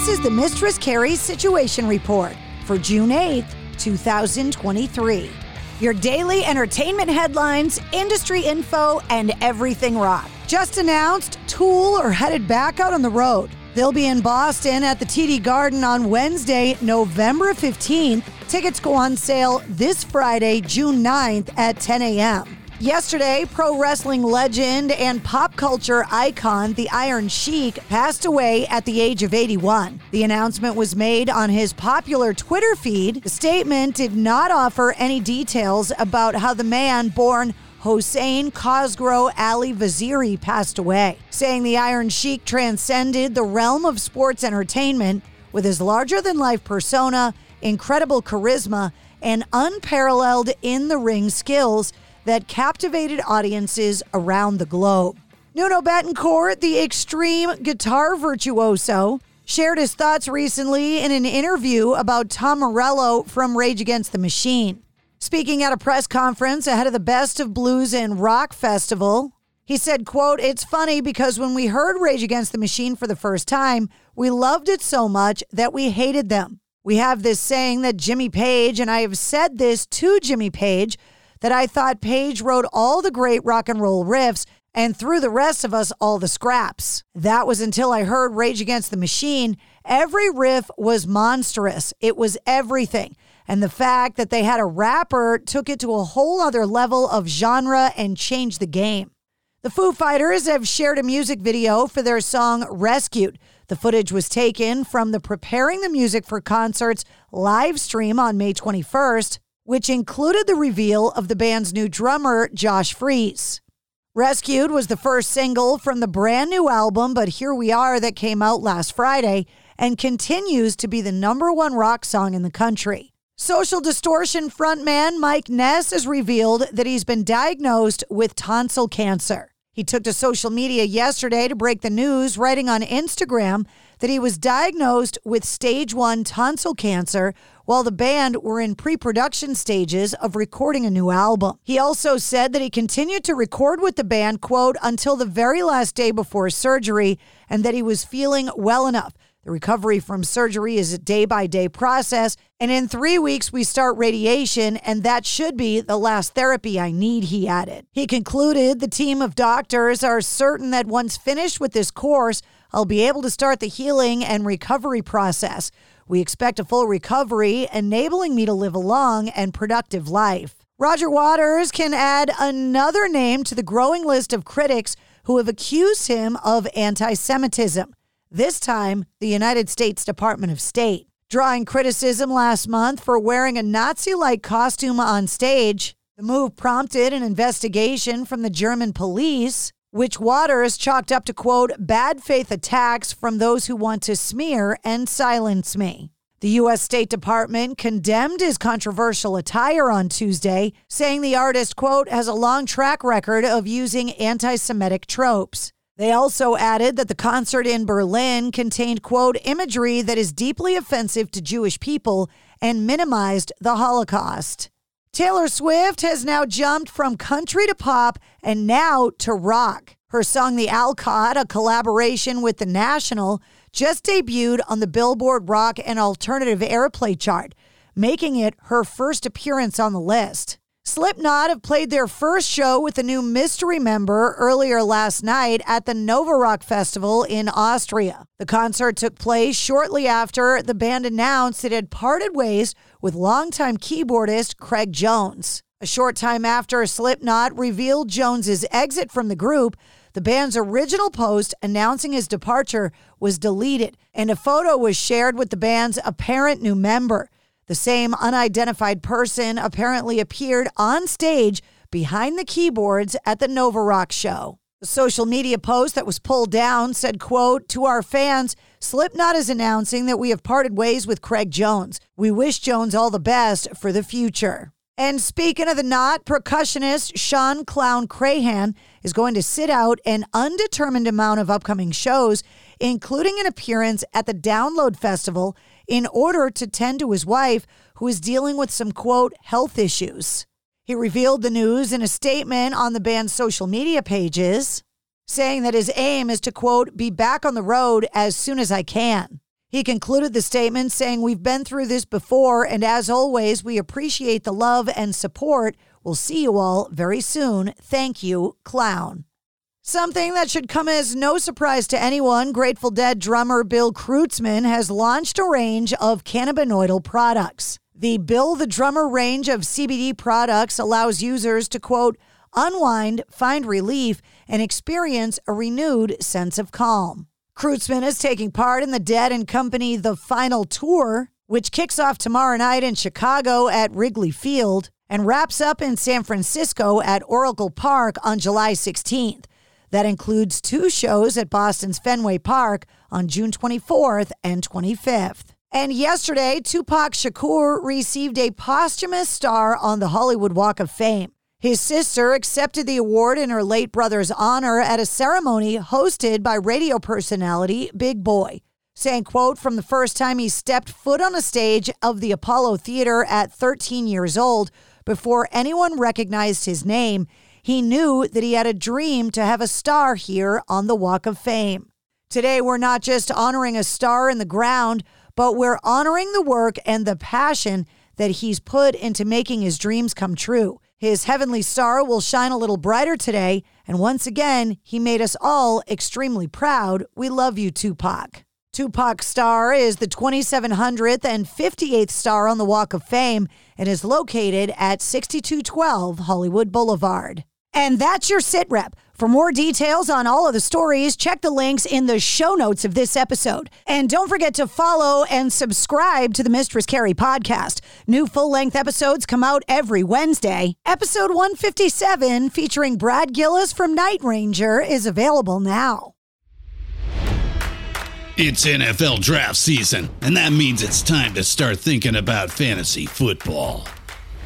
This is the Mistress Carrie Situation Report for June 8th, 2023. Your daily entertainment headlines, industry info, and everything rock. Just announced, Tool are headed back out on the road. They'll be in Boston at the TD Garden on Wednesday, November 15th. Tickets go on sale this Friday, June 9th at 10 a.m. Yesterday, pro wrestling legend and pop culture icon, the Iron Sheik, passed away at the age of 81. The announcement was made on his popular Twitter feed. The statement did not offer any details about how the man born Hossein Khosrow Ali Vaziri passed away, saying the Iron Sheik transcended the realm of sports entertainment with his larger than life persona, incredible charisma, and unparalleled in the ring skills that captivated audiences around the globe. Nuno Bettencourt, the extreme guitar virtuoso, shared his thoughts recently in an interview about Tom Morello from Rage Against the Machine. Speaking at a press conference ahead of the Best of Blues and Rock Festival, he said, quote, It's funny because when we heard Rage Against the Machine for the first time, we loved it so much that we hated them. We have this saying that Jimmy Page, and I have said this to Jimmy Page, that I thought Page wrote all the great rock and roll riffs and threw the rest of us all the scraps. That was until I heard Rage Against the Machine. Every riff was monstrous, it was everything. And the fact that they had a rapper took it to a whole other level of genre and changed the game. The Foo Fighters have shared a music video for their song Rescued. The footage was taken from the Preparing the Music for Concerts live stream on May 21st which included the reveal of the band's new drummer, Josh Freese. Rescued was the first single from the brand new album, But Here We Are, that came out last Friday and continues to be the number one rock song in the country. Social Distortion frontman Mike Ness has revealed that he's been diagnosed with tonsil cancer. He took to social media yesterday to break the news, writing on Instagram that he was diagnosed with stage one tonsil cancer while the band were in pre production stages of recording a new album. He also said that he continued to record with the band, quote, until the very last day before surgery, and that he was feeling well enough. The recovery from surgery is a day by day process, and in three weeks, we start radiation, and that should be the last therapy I need, he added. He concluded the team of doctors are certain that once finished with this course, I'll be able to start the healing and recovery process. We expect a full recovery, enabling me to live a long and productive life. Roger Waters can add another name to the growing list of critics who have accused him of anti Semitism, this time, the United States Department of State. Drawing criticism last month for wearing a Nazi like costume on stage, the move prompted an investigation from the German police which Waters chalked up to quote, bad faith attacks from those who want to smear and silence me. The U.S. State Department condemned his controversial attire on Tuesday, saying the artist, quote, has a long track record of using anti Semitic tropes. They also added that the concert in Berlin contained, quote, imagery that is deeply offensive to Jewish people and minimized the Holocaust. Taylor Swift has now jumped from country to pop and now to rock. Her song The Alcott, a collaboration with The National, just debuted on the Billboard Rock and Alternative Airplay chart, making it her first appearance on the list. Slipknot have played their first show with a new mystery member earlier last night at the Nova Rock Festival in Austria. The concert took place shortly after the band announced it had parted ways with longtime keyboardist Craig Jones. A short time after Slipknot revealed Jones's exit from the group, the band's original post announcing his departure was deleted, and a photo was shared with the band's apparent new member. The same unidentified person apparently appeared on stage behind the keyboards at the Nova Rock show. The social media post that was pulled down said, quote, to our fans, Slipknot is announcing that we have parted ways with Craig Jones. We wish Jones all the best for the future. And speaking of the knot, percussionist Shawn Clown Crahan is going to sit out an undetermined amount of upcoming shows, including an appearance at the Download Festival, in order to tend to his wife, who is dealing with some quote health issues. He revealed the news in a statement on the band's social media pages, saying that his aim is to, quote, be back on the road as soon as I can. He concluded the statement saying, We've been through this before, and as always, we appreciate the love and support. We'll see you all very soon. Thank you, Clown. Something that should come as no surprise to anyone Grateful Dead drummer Bill Kreutzmann has launched a range of cannabinoidal products. The Bill the Drummer range of CBD products allows users to, quote, unwind, find relief, and experience a renewed sense of calm. Kreutzmann is taking part in the Dead and Company The Final Tour, which kicks off tomorrow night in Chicago at Wrigley Field and wraps up in San Francisco at Oracle Park on July 16th. That includes two shows at Boston's Fenway Park on June 24th and 25th. And yesterday, Tupac Shakur received a posthumous star on the Hollywood Walk of Fame. His sister accepted the award in her late brother's honor at a ceremony hosted by radio personality Big Boy, saying, quote, from the first time he stepped foot on a stage of the Apollo Theater at 13 years old, before anyone recognized his name, he knew that he had a dream to have a star here on the Walk of Fame. Today, we're not just honoring a star in the ground, but we're honoring the work and the passion that he's put into making his dreams come true. His heavenly star will shine a little brighter today, and once again, he made us all extremely proud. We love you, Tupac. Tupac Star is the 2700th and 58th star on the Walk of Fame and is located at 6212 Hollywood Boulevard. And that's your sit rep. For more details on all of the stories, check the links in the show notes of this episode. And don't forget to follow and subscribe to the Mistress Carrie podcast. New full length episodes come out every Wednesday. Episode 157, featuring Brad Gillis from Night Ranger, is available now. It's NFL draft season, and that means it's time to start thinking about fantasy football.